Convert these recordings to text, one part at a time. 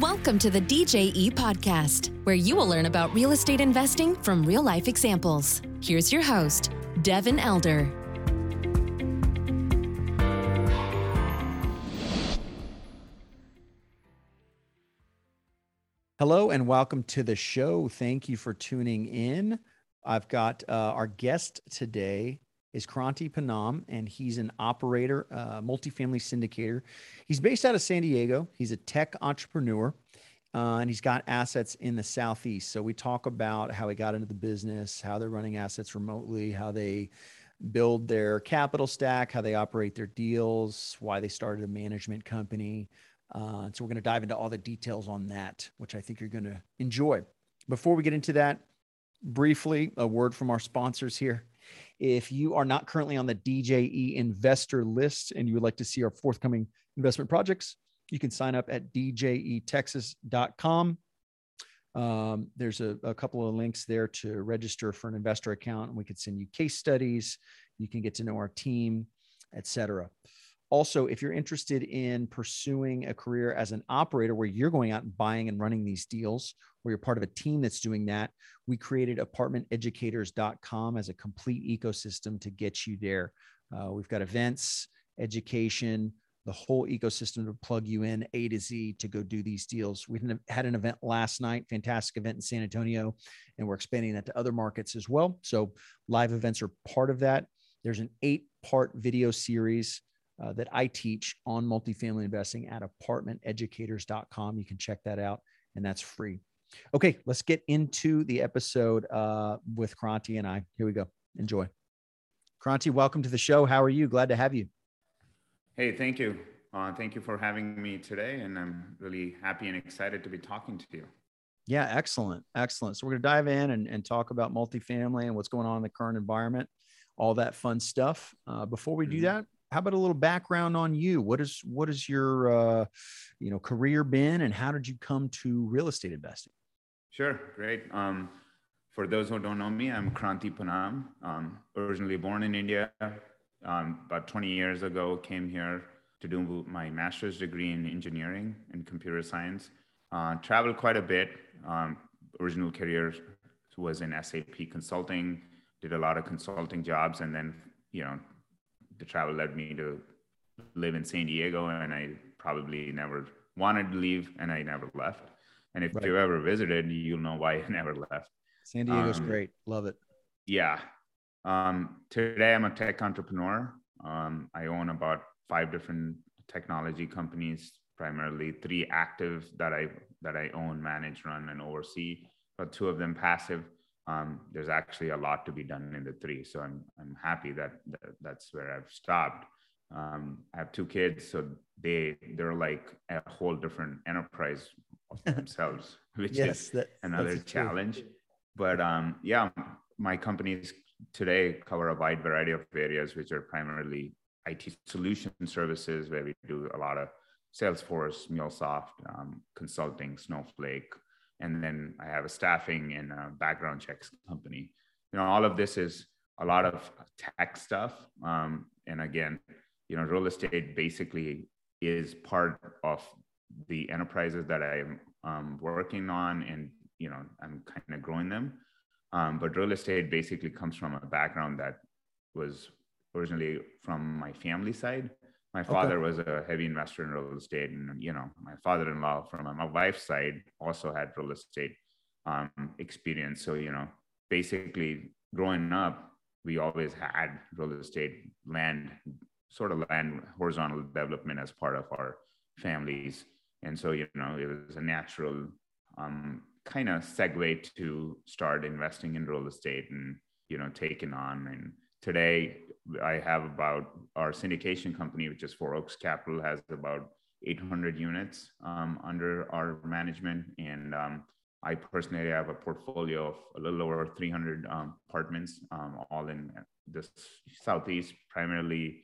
Welcome to the DJE podcast, where you will learn about real estate investing from real life examples. Here's your host, Devin Elder. Hello and welcome to the show. Thank you for tuning in. I've got uh, our guest today is Kranti Ponnam, and he's an operator, uh, multifamily syndicator. He's based out of San Diego. He's a tech entrepreneur, uh, and he's got assets in the Southeast. So we talk about how he got into the business, how they're running assets remotely, how they build their capital stack, how they operate their deals, why they started a management company. Uh, so we're going to dive into all the details on that, which I think you're going to enjoy. Before we get into that, briefly, a word from our sponsors here. If you are not currently on the DJE investor list and you would like to see our forthcoming investment projects, you can sign up at djetexas.com. Um, there's a, a, couple of links there to register for an investor account, and we could send you case studies. You can get to know our team, etc. Also, if you're interested in pursuing a career as an operator where you're going out and buying and running these deals, or you're part of a team that's doing that, we created apartmenteducators.com as a complete ecosystem to get you there. Uh, we've got events, education, the whole ecosystem to plug you in A to Z to go do these deals. We had an event last night, fantastic event in San Antonio, and we're expanding that to other markets as well. So live events are part of that. There's an eight part video series uh, that I teach on multifamily investing at apartmenteducators.com. You can check that out, and that's free. Okay, let's get into the episode uh, with Kranti and I. Here we go. Enjoy. Kranti, welcome to the show. How are you? Glad to have you. Hey, thank you. Uh, thank you for having me today. And I'm really happy and excited to be talking to you. Yeah, excellent. Excellent. So, we're going to dive in and, and talk about multifamily and what's going on in the current environment, all that fun stuff. Uh, before we do mm-hmm. that, how about a little background on you? What is what is your uh, you know career been, and how did you come to real estate investing? Sure, great. Um, for those who don't know me, I'm Kranti Ponnam. Um, originally born in India. Um, about 20 years ago, came here to do my master's degree in engineering and computer science. Uh, traveled quite a bit. Um, original career was in SAP consulting. Did a lot of consulting jobs, and then you know the travel led me to live in San Diego, and I probably never wanted to leave, and I never left. And if right. you ever visited, you'll know why I never left. San Diego's um, great, love it. Yeah. Um, today, I'm a tech entrepreneur. Um, I own about five different technology companies, primarily three active that I that I own, manage, run, and oversee. But two of them passive um, there's actually a lot to be done in the three. So I'm I'm happy that, that that's where I've stopped. Um, I have two kids, so they they're like a whole different enterprise of themselves, which yes, is that, another challenge. True. But um, yeah, my companies today cover a wide variety of areas, which are primarily IT solution services, where we do a lot of Salesforce, MuleSoft, um, consulting, Snowflake, and then I have a staffing and a background checks company. You know, all of this is a lot of tech stuff. Um, and again, you know, real estate basically is part of the enterprises that I'm um, working on, and you know, I'm kind of growing them. Um, but real estate basically comes from a background that was originally from my family side my father okay. was a heavy investor in real estate and you know my father-in-law from my wife's side also had real estate um, experience so you know basically growing up we always had real estate land sort of land horizontal development as part of our families and so you know it was a natural um, kind of segue to start investing in real estate and you know taking on and today I have about our syndication company, which is Four Oaks Capital, has about 800 units um, under our management. And um, I personally have a portfolio of a little over 300 um, apartments, um, all in the Southeast, primarily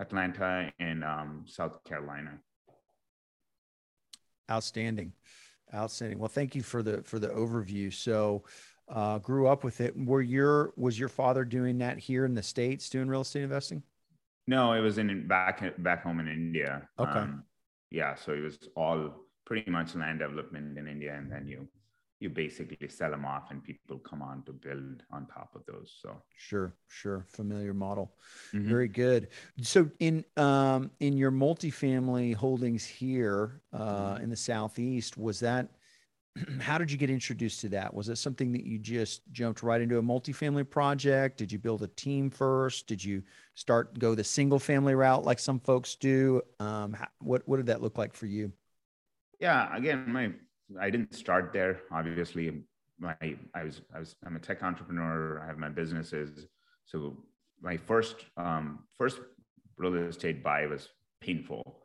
Atlanta and um, South Carolina. Outstanding. Outstanding. Well, thank you for the for the overview. So uh, grew up with it. Were your was your father doing that here in the states, doing real estate investing? No, it was in back back home in India. Okay. Um, yeah, so it was all pretty much land development in India, and then you you basically sell them off and people come on to build on top of those so sure sure familiar model mm-hmm. very good so in um in your multifamily holdings here uh mm-hmm. in the southeast was that how did you get introduced to that was it something that you just jumped right into a multifamily project did you build a team first did you start go the single family route like some folks do um what what did that look like for you yeah again my I didn't start there. Obviously, my I was I was I'm a tech entrepreneur. I have my businesses. So my first um, first real estate buy was painful.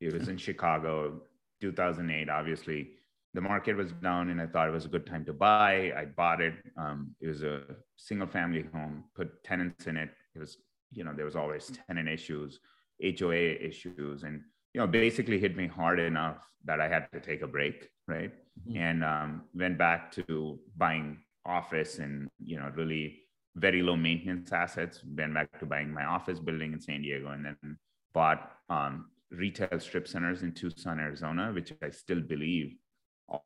It was in Chicago, 2008. Obviously, the market was down, and I thought it was a good time to buy. I bought it. Um, it was a single family home. Put tenants in it. It was you know there was always tenant issues, HOA issues, and you know basically hit me hard enough that I had to take a break right? Mm-hmm. And um, went back to buying office and you know really very low maintenance assets. Went back to buying my office building in San Diego, and then bought um, retail strip centers in Tucson, Arizona, which I still believe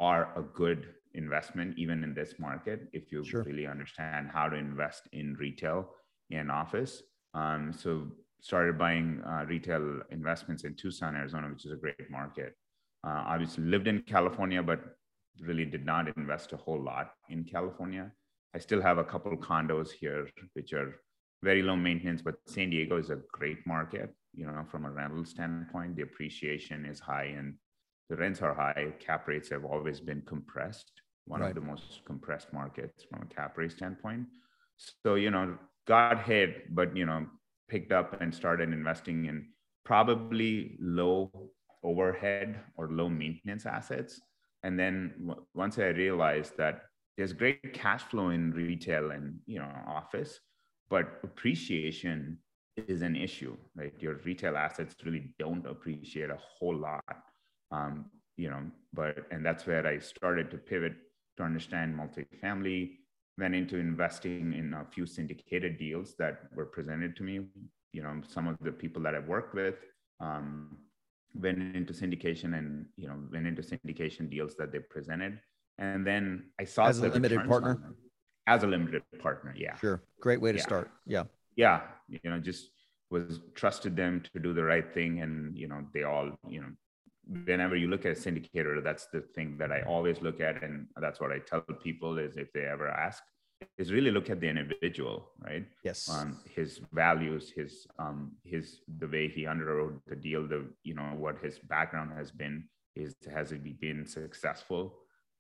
are a good investment even in this market if you sure. really understand how to invest in retail and office. Um, so started buying uh, retail investments in Tucson, Arizona, which is a great market. Uh, obviously lived in California, but really did not invest a whole lot in California. I still have a couple condos here, which are very low maintenance, but San Diego is a great market. You know, from a rental standpoint, the appreciation is high and the rents are high. Cap rates have always been compressed, one right. of the most compressed markets from a cap rate standpoint. So, you know, got hit, but, you know, picked up and started investing in probably low overhead or low maintenance assets. And then w- once I realized that there's great cash flow in retail and you know office, but appreciation is an issue, right? Your retail assets really don't appreciate a whole lot, um, you know. But and that's where I started to pivot to understand multifamily. Went into investing in a few syndicated deals that were presented to me. You know, some of the people that I've worked with, um, went into syndication and you know went into syndication deals that they presented and then i saw as a limited partner as a limited partner yeah sure great way to yeah. start yeah yeah you know just was trusted them to do the right thing and you know they all you know whenever you look at a syndicator that's the thing that i always look at and that's what i tell people is if they ever ask is really look at the individual, right? Yes. Um, his values, his um, his the way he underwrote the deal, the you know what his background has been, is has he been successful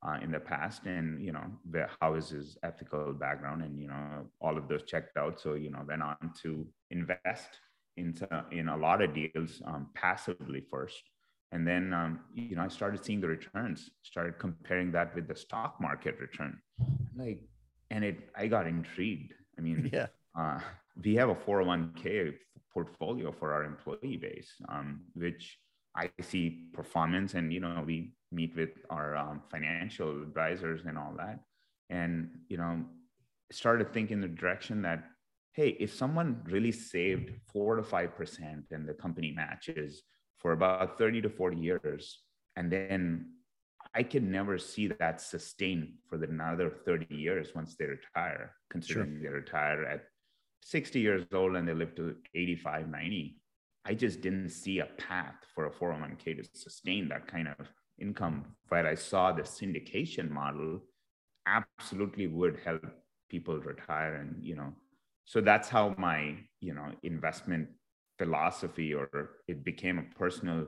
uh, in the past, and you know the, how is his ethical background, and you know all of those checked out. So you know went on to invest into in a lot of deals um, passively first, and then um, you know I started seeing the returns, started comparing that with the stock market return, like and it I got intrigued. I mean, yeah, uh, we have a 401k portfolio for our employee base, um, which I see performance, and you know, we meet with our um, financial advisors and all that, and you know, started thinking the direction that hey, if someone really saved four to five percent, and the company matches for about 30 to 40 years, and then I can never see that sustain for another 30 years once they retire, considering sure. they retire at 60 years old and they live to 85, 90. I just didn't see a path for a 401k to sustain that kind of income. But I saw the syndication model absolutely would help people retire. And, you know, so that's how my, you know, investment philosophy or it became a personal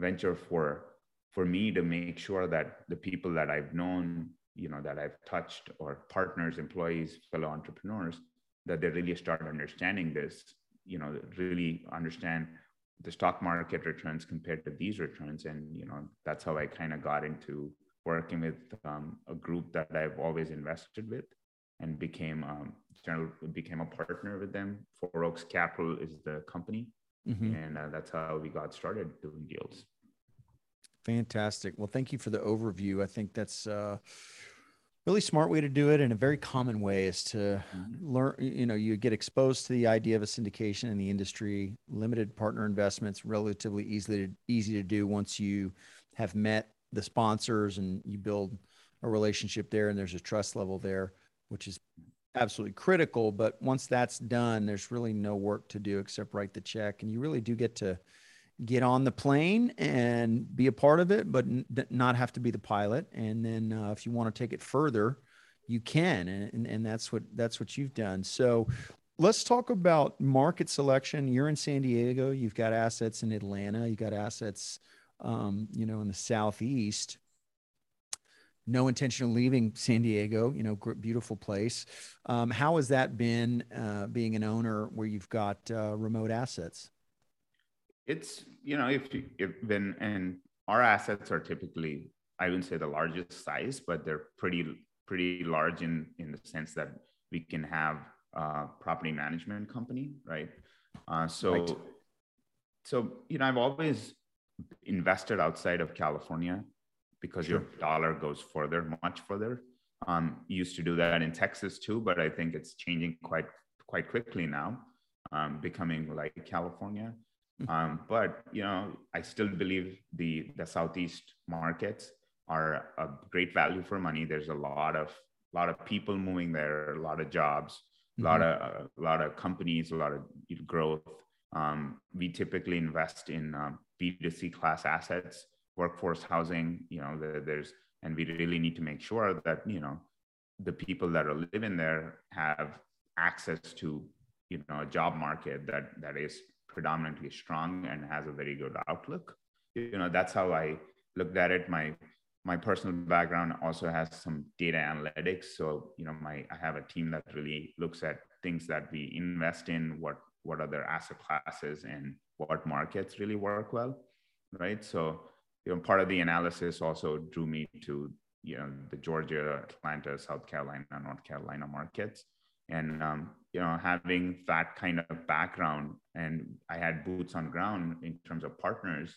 venture for for me to make sure that the people that I've known, you know, that I've touched or partners, employees, fellow entrepreneurs, that they really start understanding this, you know, really understand the stock market returns compared to these returns. And, you know, that's how I kind of got into working with um, a group that I've always invested with and became um, became a partner with them. Four Oaks Capital is the company. Mm-hmm. And uh, that's how we got started doing deals. Fantastic. Well, thank you for the overview. I think that's a really smart way to do it and a very common way is to mm-hmm. learn, you know, you get exposed to the idea of a syndication in the industry, limited partner investments, relatively easily to, easy to do once you have met the sponsors and you build a relationship there and there's a trust level there, which is absolutely critical. But once that's done, there's really no work to do except write the check. And you really do get to get on the plane and be a part of it, but n- not have to be the pilot. And then uh, if you want to take it further, you can. And, and that's what, that's what you've done. So let's talk about market selection. You're in San Diego. You've got assets in Atlanta. You've got assets, um, you know, in the Southeast no intention of leaving San Diego, you know, beautiful place. Um, how has that been uh, being an owner where you've got uh, remote assets? It's, you know, if, you, if been, and our assets are typically, I wouldn't say the largest size, but they're pretty, pretty large in, in the sense that we can have a property management company, right? Uh, so, right. so, you know, I've always invested outside of California because sure. your dollar goes further, much further. Um, used to do that in Texas too, but I think it's changing quite quite quickly now, um, becoming like California. Hmm. Um, but you know, I still believe the the southeast markets are a great value for money. There's a lot of lot of people moving there, a lot of jobs, a lot mm-hmm. of a lot of companies, a lot of growth. Um, we typically invest in um, B2C class assets workforce housing you know the, there's and we really need to make sure that you know the people that are living there have access to you know a job market that that is predominantly strong and has a very good outlook. You know that's how i looked at it. My my personal background also has some data analytics. So you know my i have a team that really looks at things that we invest in what what other asset classes and what markets really work well right? So you know, part of the analysis also drew me to you know the Georgia, Atlanta, South Carolina, North Carolina markets, and um, you know having that kind of background, and I had boots on ground in terms of partners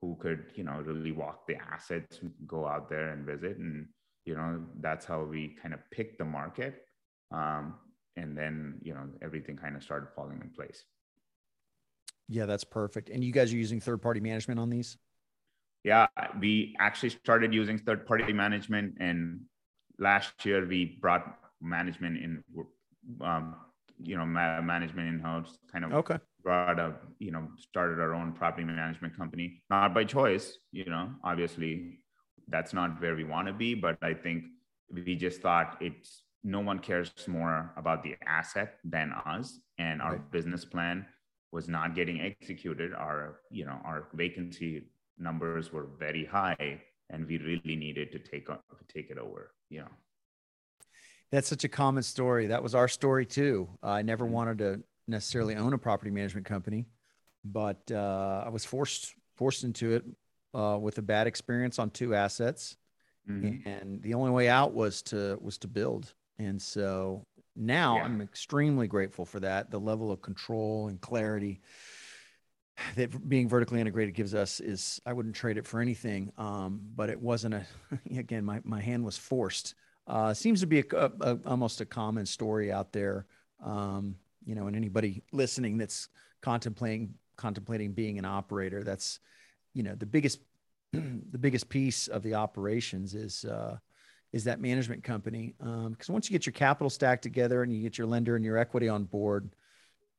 who could you know really walk the assets, go out there and visit, and you know that's how we kind of picked the market, um, and then you know everything kind of started falling in place. Yeah, that's perfect. And you guys are using third party management on these? Yeah, we actually started using third party management. And last year we brought management in, um, you know, ma- management in house, kind of okay. brought up, you know, started our own property management company, not by choice, you know, obviously that's not where we want to be, but I think we just thought it's no one cares more about the asset than us and our right. business plan was not getting executed our you know our vacancy numbers were very high and we really needed to take to take it over you know that's such a common story that was our story too uh, i never mm-hmm. wanted to necessarily own a property management company but uh, i was forced forced into it uh, with a bad experience on two assets mm-hmm. and the only way out was to was to build and so now yeah. i'm extremely grateful for that the level of control and clarity that being vertically integrated gives us is I wouldn't trade it for anything. Um, but it wasn't a again my my hand was forced. Uh, seems to be a, a, a, almost a common story out there. Um, you know, and anybody listening that's contemplating contemplating being an operator, that's you know the biggest the biggest piece of the operations is uh, is that management company because um, once you get your capital stack together and you get your lender and your equity on board,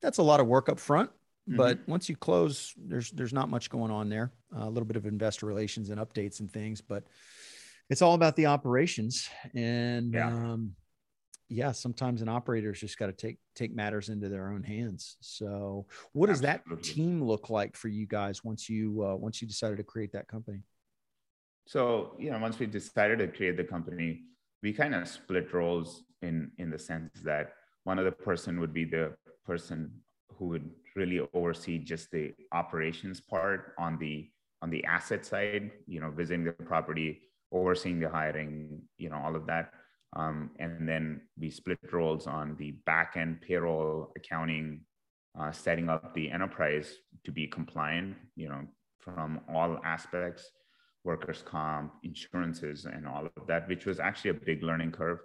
that's a lot of work up front but mm-hmm. once you close, there's there's not much going on there. Uh, a little bit of investor relations and updates and things, but it's all about the operations. And yeah, um, yeah sometimes an operator's just got to take take matters into their own hands. So, what does that team look like for you guys once you uh, once you decided to create that company? So, you know, once we decided to create the company, we kind of split roles in in the sense that one of the person would be the person who would really oversee just the operations part on the on the asset side you know visiting the property overseeing the hiring you know all of that. Um, and then we split roles on the back end payroll accounting uh, setting up the enterprise to be compliant you know from all aspects workers comp insurances and all of that which was actually a big learning curve.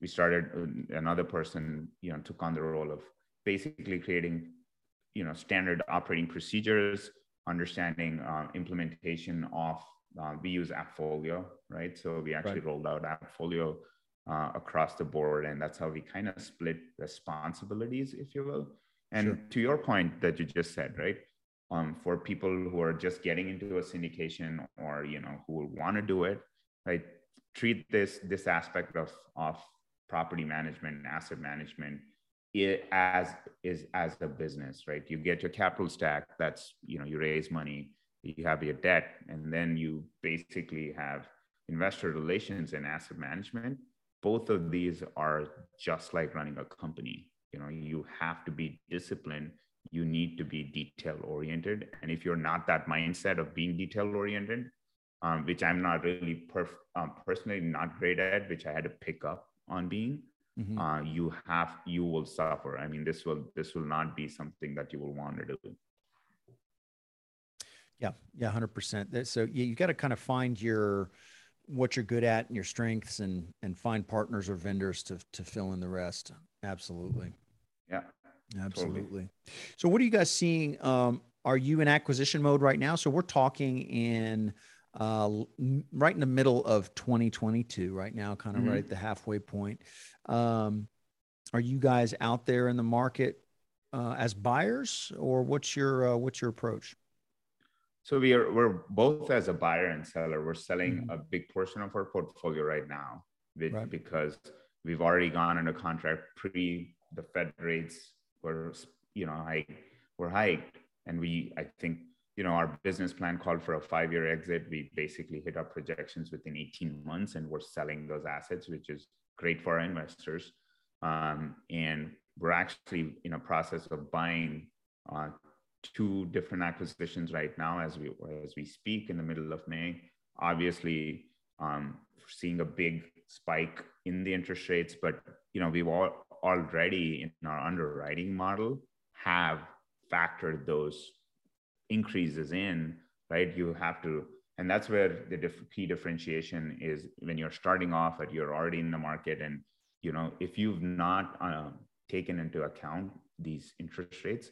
We started uh, another person you know took on the role of basically creating you know standard operating procedures understanding uh, implementation of uh, we use Appfolio, right? So we actually right. rolled out Appfolio uh, across the board, and that's how we kind of split responsibilities, if you will. And sure. to your point that you just said, right? Um, for people who are just getting into a syndication or you know who want to do it, right? Treat this this aspect of of property management asset management it as is as a business, right? You get your capital stack. That's you know you raise money, you have your debt, and then you basically have investor relations and asset management. Both of these are just like running a company. You know, you have to be disciplined. You need to be detail oriented, and if you're not that mindset of being detail oriented, um, which I'm not really perf- um, personally not great at, which I had to pick up on being, mm-hmm. uh, you have you will suffer. I mean this will this will not be something that you will want to do. Yeah. Yeah 100% so you, you got to kind of find your what you're good at and your strengths and and find partners or vendors to to fill in the rest. Absolutely. Yeah. Absolutely. Totally. so what are you guys seeing um are you in acquisition mode right now? So we're talking in uh, right in the middle of 2022 right now, kind of mm-hmm. right at the halfway point. Um, are you guys out there in the market uh, as buyers, or what's your uh, what's your approach? So we are we're both as a buyer and seller. We're selling mm-hmm. a big portion of our portfolio right now with, right. because we've already gone under contract pre the Fed rates were you know high were hiked, and we I think you know, our business plan called for a five-year exit. We basically hit our projections within 18 months, and we're selling those assets, which is great for our investors. Um, and we're actually in a process of buying uh, two different acquisitions right now as we as we speak in the middle of May. Obviously, um, seeing a big spike in the interest rates, but you know we've all already in our underwriting model have factored those increases in, right? You have to, and that's where the diff- key differentiation is when you're starting off at you're already in the market, and you know if you've not um, taken into account these interest rates,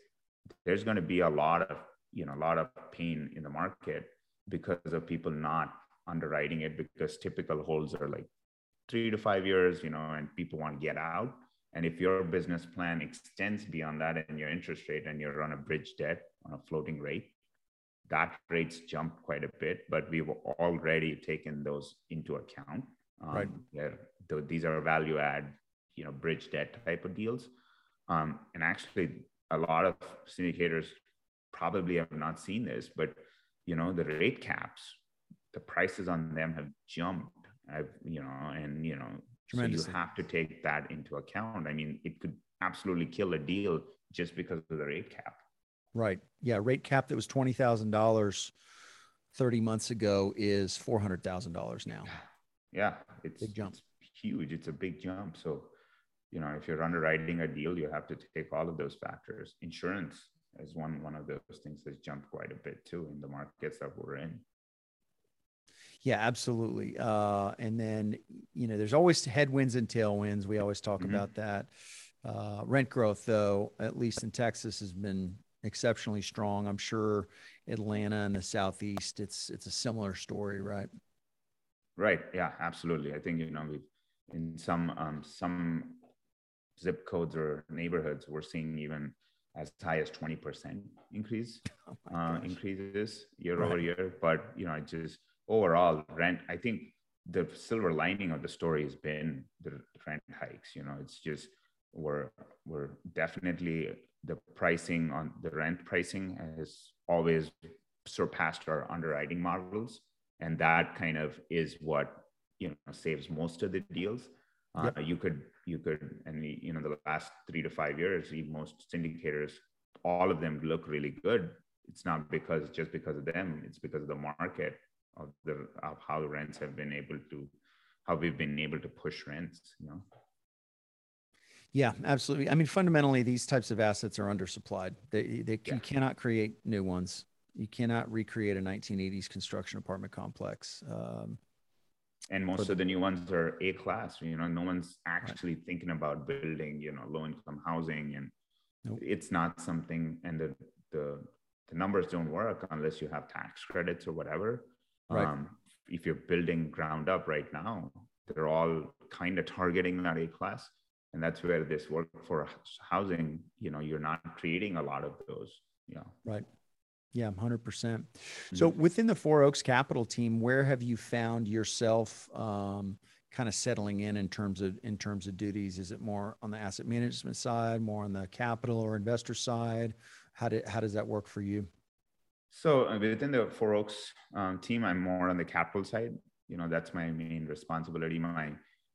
there's going to be a lot of you know a lot of pain in the market because of people not underwriting it because typical holds are like three to five years, you know, and people want to get out. And if your business plan extends beyond that and your interest rate and you're on a bridge debt on a floating rate, that rates jump quite a bit, but we've already taken those into account. Um, right. Th- these are value add, you know, bridge debt type of deals. Um, and actually, a lot of syndicators probably have not seen this, but you know, the rate caps, the prices on them have jumped. I've, you know, and you know, so you have to take that into account. I mean, it could absolutely kill a deal just because of the rate cap. Right. Yeah. Rate cap that was twenty thousand dollars thirty months ago is four hundred thousand dollars now. Yeah, it's big jump. It's huge. It's a big jump. So, you know, if you're underwriting a deal, you have to take all of those factors. Insurance is one one of those things that's jumped quite a bit too in the markets that we're in. Yeah, absolutely. Uh, and then, you know, there's always headwinds and tailwinds. We always talk mm-hmm. about that. Uh, rent growth, though, at least in Texas, has been exceptionally strong. I'm sure Atlanta and the Southeast, it's it's a similar story, right? Right. Yeah. Absolutely. I think you know we've in some um, some zip codes or neighborhoods we're seeing even as high as 20% increase oh uh, increases year right. over year but you know it just overall rent i think the silver lining of the story has been the rent hikes you know it's just we're we're definitely the pricing on the rent pricing has always surpassed our underwriting models. And that kind of is what you know saves most of the deals. Uh, yep. you could you could and you know the last three to five years most syndicators all of them look really good. It's not because just because of them. It's because of the market of the of how the rents have been able to how we've been able to push rents you know yeah, absolutely. I mean, fundamentally, these types of assets are undersupplied. They, they yeah. you cannot create new ones. You cannot recreate a 1980s construction apartment complex. Um, and most of the new ones are A class. You know, no one's actually right. thinking about building, you know, low income housing, and nope. it's not something. And the the the numbers don't work unless you have tax credits or whatever. Right. Um, if you're building ground up right now, they're all kind of targeting that A class. And that's where this workforce housing, you know, you're not creating a lot of those. Yeah. Right. Yeah, 100%. percent So mm-hmm. within the Four Oaks Capital team, where have you found yourself um, kind of settling in in terms of in terms of duties? Is it more on the asset management side, more on the capital or investor side? How did how does that work for you? So uh, within the Four Oaks um, team, I'm more on the capital side. You know, that's my main responsibility. My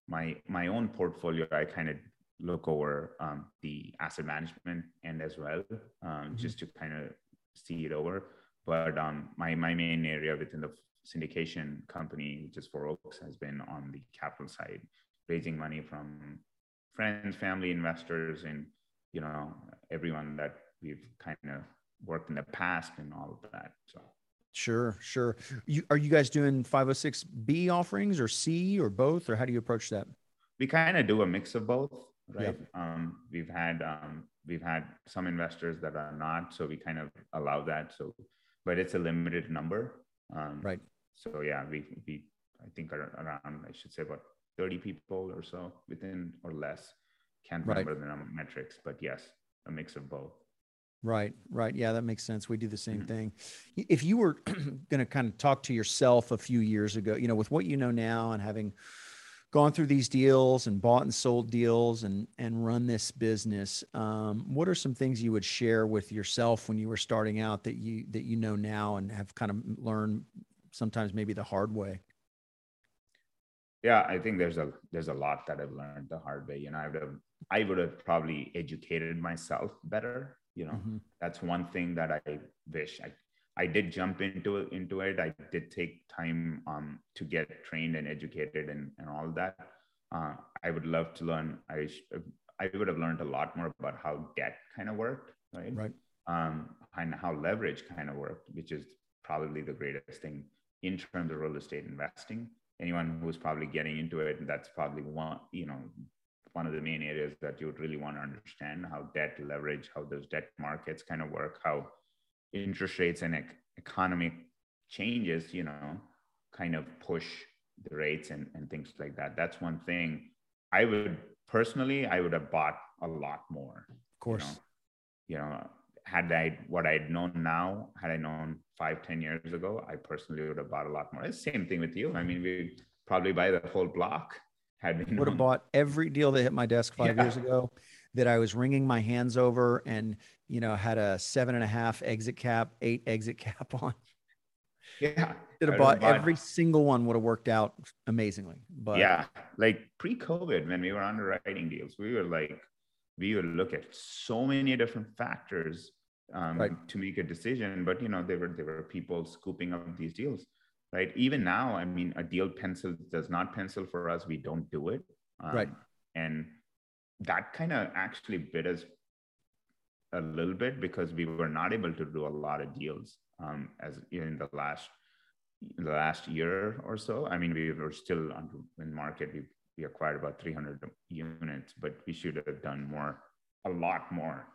my my own portfolio, I kind of look over um, the asset management end as well, um, mm-hmm. just to kind of see it over. But um, my my main area within the syndication company, which is Four Oaks, has been on the capital side, raising money from friends, family, investors, and you know everyone that we've kind of worked in the past and all of that. So. Sure, sure. You, are you guys doing 506B offerings or C or both, or how do you approach that? We kind of do a mix of both, right? Um, we've had um, we've had some investors that are not, so we kind of allow that. So, but it's a limited number, um, right? So yeah, we we I think around I should say about 30 people or so within or less. Can't remember right. the number of metrics, but yes, a mix of both. Right, right. Yeah, that makes sense. We do the same mm-hmm. thing. If you were going to kind of talk to yourself a few years ago, you know, with what you know now and having gone through these deals and bought and sold deals and and run this business, um, what are some things you would share with yourself when you were starting out that you that you know now and have kind of learned sometimes maybe the hard way? Yeah, I think there's a there's a lot that I've learned the hard way. You know, I would have I would have probably educated myself better you know mm-hmm. that's one thing that i wish i i did jump into it into it. I did take time um to get trained and educated and and all that. Uh, i would love to learn. I i would have learned a lot more about how debt kind of worked right? Right. Um and how leverage kind of worked which is probably the greatest thing in terms of real estate investing. Anyone who's probably getting into it that's probably one you know one of the main areas that you would really want to understand how debt leverage, how those debt markets kind of work, how interest rates and ec- economic changes, you know, kind of push the rates and, and things like that. That's one thing I would personally, I would have bought a lot more. Of course. You know, you know had I what I'd known now, had I known five, ten years ago, I personally would have bought a lot more. It's the same thing with you. I mean, we probably buy the whole block had would have bought every deal that hit my desk five yeah. years ago that I was wringing my hands over and you know had a seven and a half exit cap, eight exit cap on. Yeah. Should have bought every single one would have worked out amazingly. But yeah, like pre-COVID, when we were underwriting deals, we were like, we would look at so many different factors um, right. to make a decision. But you know, there were there were people scooping up these deals right? Even now, I mean, a deal pencil does not pencil for us. We don't do it. Um, right. And that kind of actually bit us a little bit because we were not able to do a lot of deals um, as in the last the last year or so. I mean, we were still under in market. We we acquired about 300 units, but we should have done more, a lot more.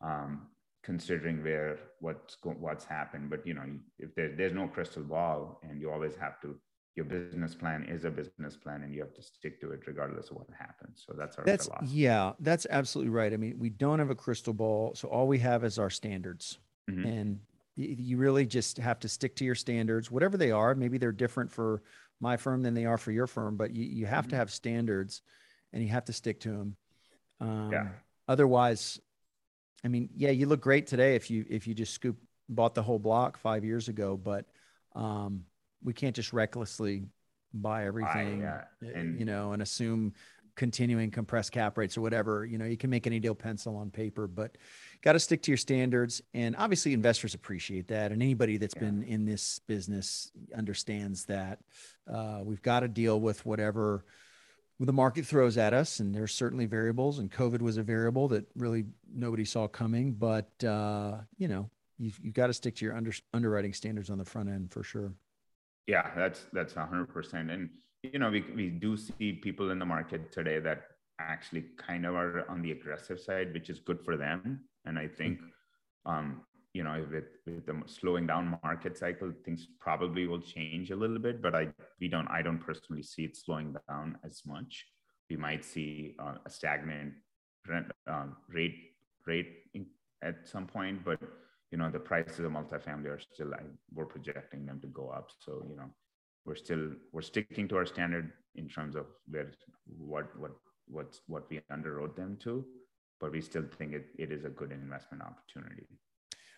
Um, considering where what's what's happened but you know if there, there's no crystal ball and you always have to your business plan is a business plan and you have to stick to it regardless of what happens. So that's our that's philosophy. yeah that's absolutely right. I mean we don't have a crystal ball. So all we have is our standards. Mm-hmm. and you really just have to stick to your standards. Whatever they are maybe they're different for my firm than they are for your firm but you, you have mm-hmm. to have standards and you have to stick to them um, yeah. otherwise I mean, yeah, you look great today if you if you just scoop bought the whole block five years ago, but um, we can't just recklessly buy everything, I, uh, and, you know, and assume continuing compressed cap rates or whatever. You know, you can make any deal pencil on paper, but got to stick to your standards. And obviously, investors appreciate that, and anybody that's yeah. been in this business understands that. Uh, we've got to deal with whatever the market throws at us, and there's certainly variables, and COVID was a variable that really nobody saw coming. But uh, you know, you've you've got to stick to your under, underwriting standards on the front end for sure. Yeah, that's that's hundred percent. And you know, we we do see people in the market today that actually kind of are on the aggressive side, which is good for them. And I think, um, you know, with, with the slowing down market cycle, things probably will change a little bit, but I, we don't, I don't personally see it slowing down as much. We might see uh, a stagnant rent, um, rate, rate at some point, but you know, the prices of multifamily are still, I, we're projecting them to go up. So, you know, we're still, we're sticking to our standard in terms of where, what, what, what, what we underwrote them to, but we still think it, it is a good investment opportunity.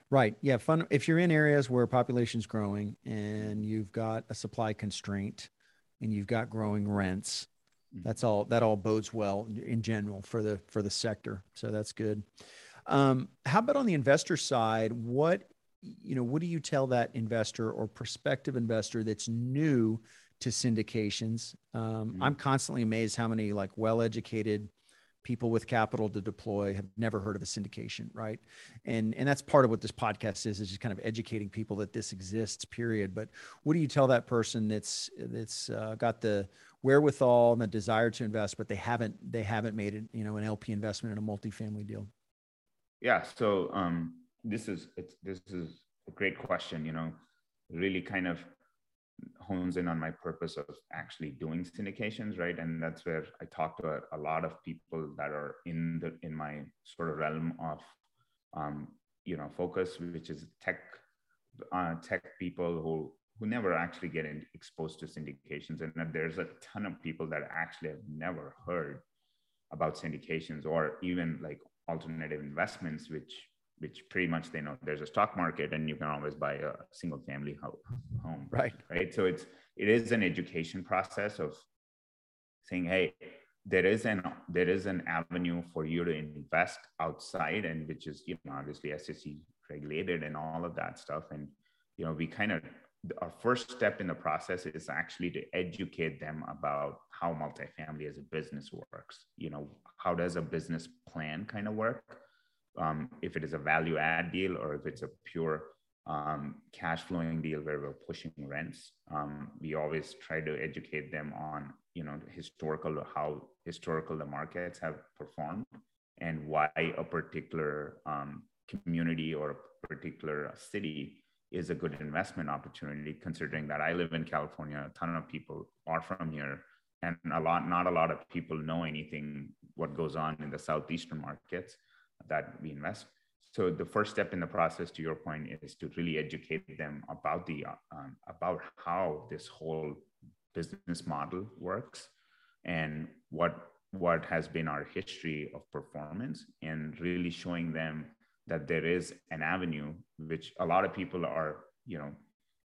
Right. Yeah. Fun. If you're in areas where population is growing and you've got a supply constraint and you've got growing rents, mm-hmm. that's all, that all bodes well in general for the, for the sector. So that's good. Um, how about on the investor side? What, you know, what do you tell that investor or prospective investor that's new to syndications? Um, mm-hmm. I'm constantly amazed how many like well-educated, people with capital to deploy have never heard of a syndication right and and that's part of what this podcast is is just kind of educating people that this exists period but what do you tell that person that's that's uh, got the wherewithal and the desire to invest but they haven't they haven't made it you know an lp investment in a multifamily deal yeah so um this is it's this is a great question you know really kind of hones in on my purpose of actually doing syndications right? And that's where i talk to a, a lot of people that are in the in my sort of realm of um, you know focus which is tech uh, tech people who who never actually get in, exposed to syndications and there's a ton of people that actually have never heard about syndications or even like alternative investments which which pretty much they know there's a stock market and you can always buy a single family home. Right. Right? So it's it is an education process of saying hey there is an there is an avenue for you to invest outside and which is you know obviously SEC regulated and all of that stuff. And you know we kind of our first step in the process is actually to educate them about how multifamily as a business works you know how does a business plan kind of work um, if it is a value add deal or if it's a pure um, cash flowing deal where we're pushing rents. Um, we always try to educate them on, you know, historical, how historical the markets have performed and why a particular um, community or a particular city is a good investment opportunity, considering that I live in California, a ton of people are from here and a lot, not a lot of people know anything what goes on in the Southeastern markets that we invest. So the first step in the process, to your point, is to really educate them about the um, about how this whole business model works and what what has been our history of performance, and really showing them that there is an avenue which a lot of people are, you know,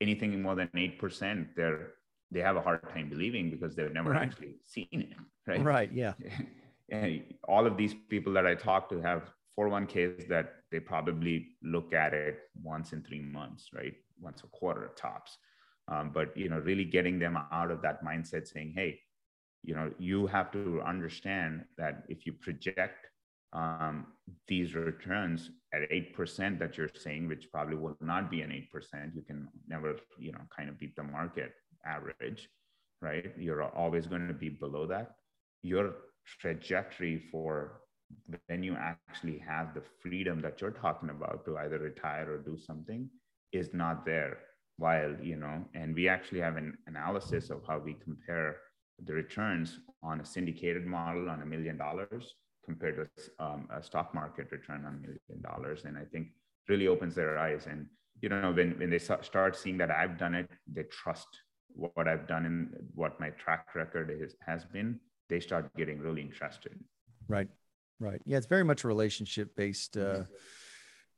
anything more than eight percent, they're they have a hard time believing because they've never right. actually seen it, right? Right. Yeah. and all of these people that I talk to have 401ks that they probably look at it once in three months, right? Once a quarter tops. Um, but you know, really getting them out of that mindset, saying, "Hey, you know, you have to understand that if you project um, these returns at eight percent that you're saying, which probably will not be an eight percent, you can never, you know, kind of beat the market average, right? You're always going to be below that. Your trajectory for when you actually have the freedom that you're talking about to either retire or do something is not there while you know and we actually have an analysis of how we compare the returns on a syndicated model on a million dollars compared to um, a stock market return on a million dollars and i think really opens their eyes and you know when, when they start seeing that i've done it they trust what i've done and what my track record is, has been they start getting really interested right Right. Yeah, it's very much a relationship based uh,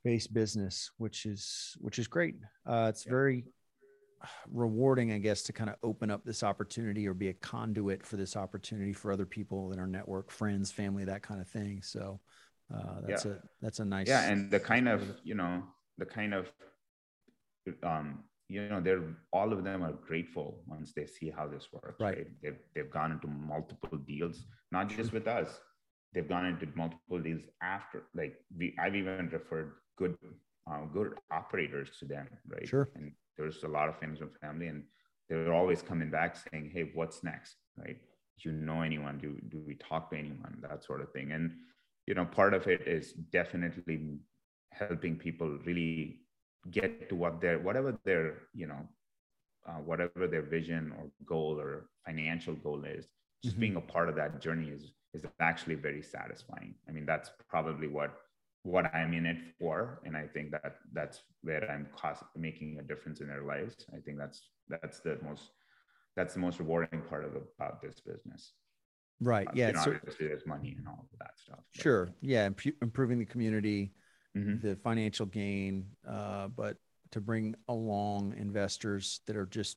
based business, which is which is great. Uh, it's yeah. very rewarding, I guess, to kind of open up this opportunity or be a conduit for this opportunity for other people in our network, friends, family, that kind of thing. So uh, that's yeah. a that's a nice. Yeah, and the kind of you know the kind of um, you know they're all of them are grateful once they see how this works. Right. right? They've they've gone into multiple deals, not just with us they've gone into multiple deals after like we i've even referred good uh, good operators to them right sure and there's a lot of friends and family and they're always coming back saying hey what's next? Right? Do you know anyone? Do, do we talk to anyone? That sort of thing. And you know part of it is definitely helping people really get to what their whatever their you know uh, whatever their vision or goal or financial goal is just mm-hmm. being a part of that journey is is actually very satisfying. I mean that's probably what what i'm in it for and i think that that's where i'm cost, making a difference in their lives i think that's that's the most that's the most rewarding part of about this business right uh, yeah you know, so, there's money and all of that stuff but. sure yeah imp- improving the community mm-hmm. the financial gain uh, but to bring along investors that are just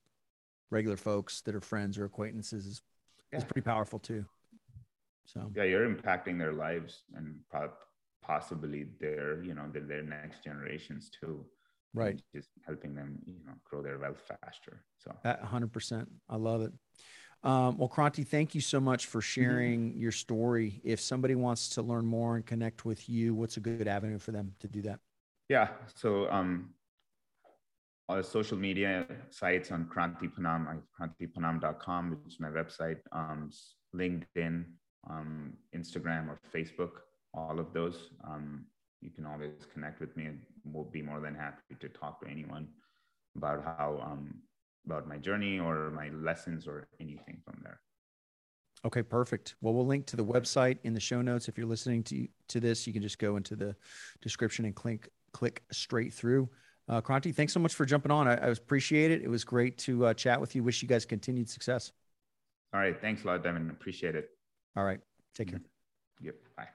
regular folks that are friends or acquaintances is, yeah. is pretty powerful too. So yeah, you're impacting their lives and possibly their, you know, their, their next generations too. Right. Just helping them, you know, grow their wealth faster. So hundred percent. I love it. Um, well, Kranti, thank you so much for mm-hmm. sharing mm-hmm. your story. If somebody wants to learn more and connect with you, what's a good avenue for them to do that? Yeah. So um, uh, social media sites on Kranti Ponnam, krantiponnam.com, which is my website, um, LinkedIn, um, Instagram, or Facebook, all of those. Um, you can always connect with me and we'll be more than happy to talk to anyone about how, um, about my journey or my lessons or anything from there. Okay, perfect. Well, we'll link to the website in the show notes. If you're listening to, to this, you can just go into the description and click, click straight through. Uh, Kranti, thanks so much for jumping on. I, I appreciate it. It was great to uh, chat with you. Wish you guys continued success. All right. Thanks a lot, Devin. Appreciate it. All right. Take care. Yep. Bye.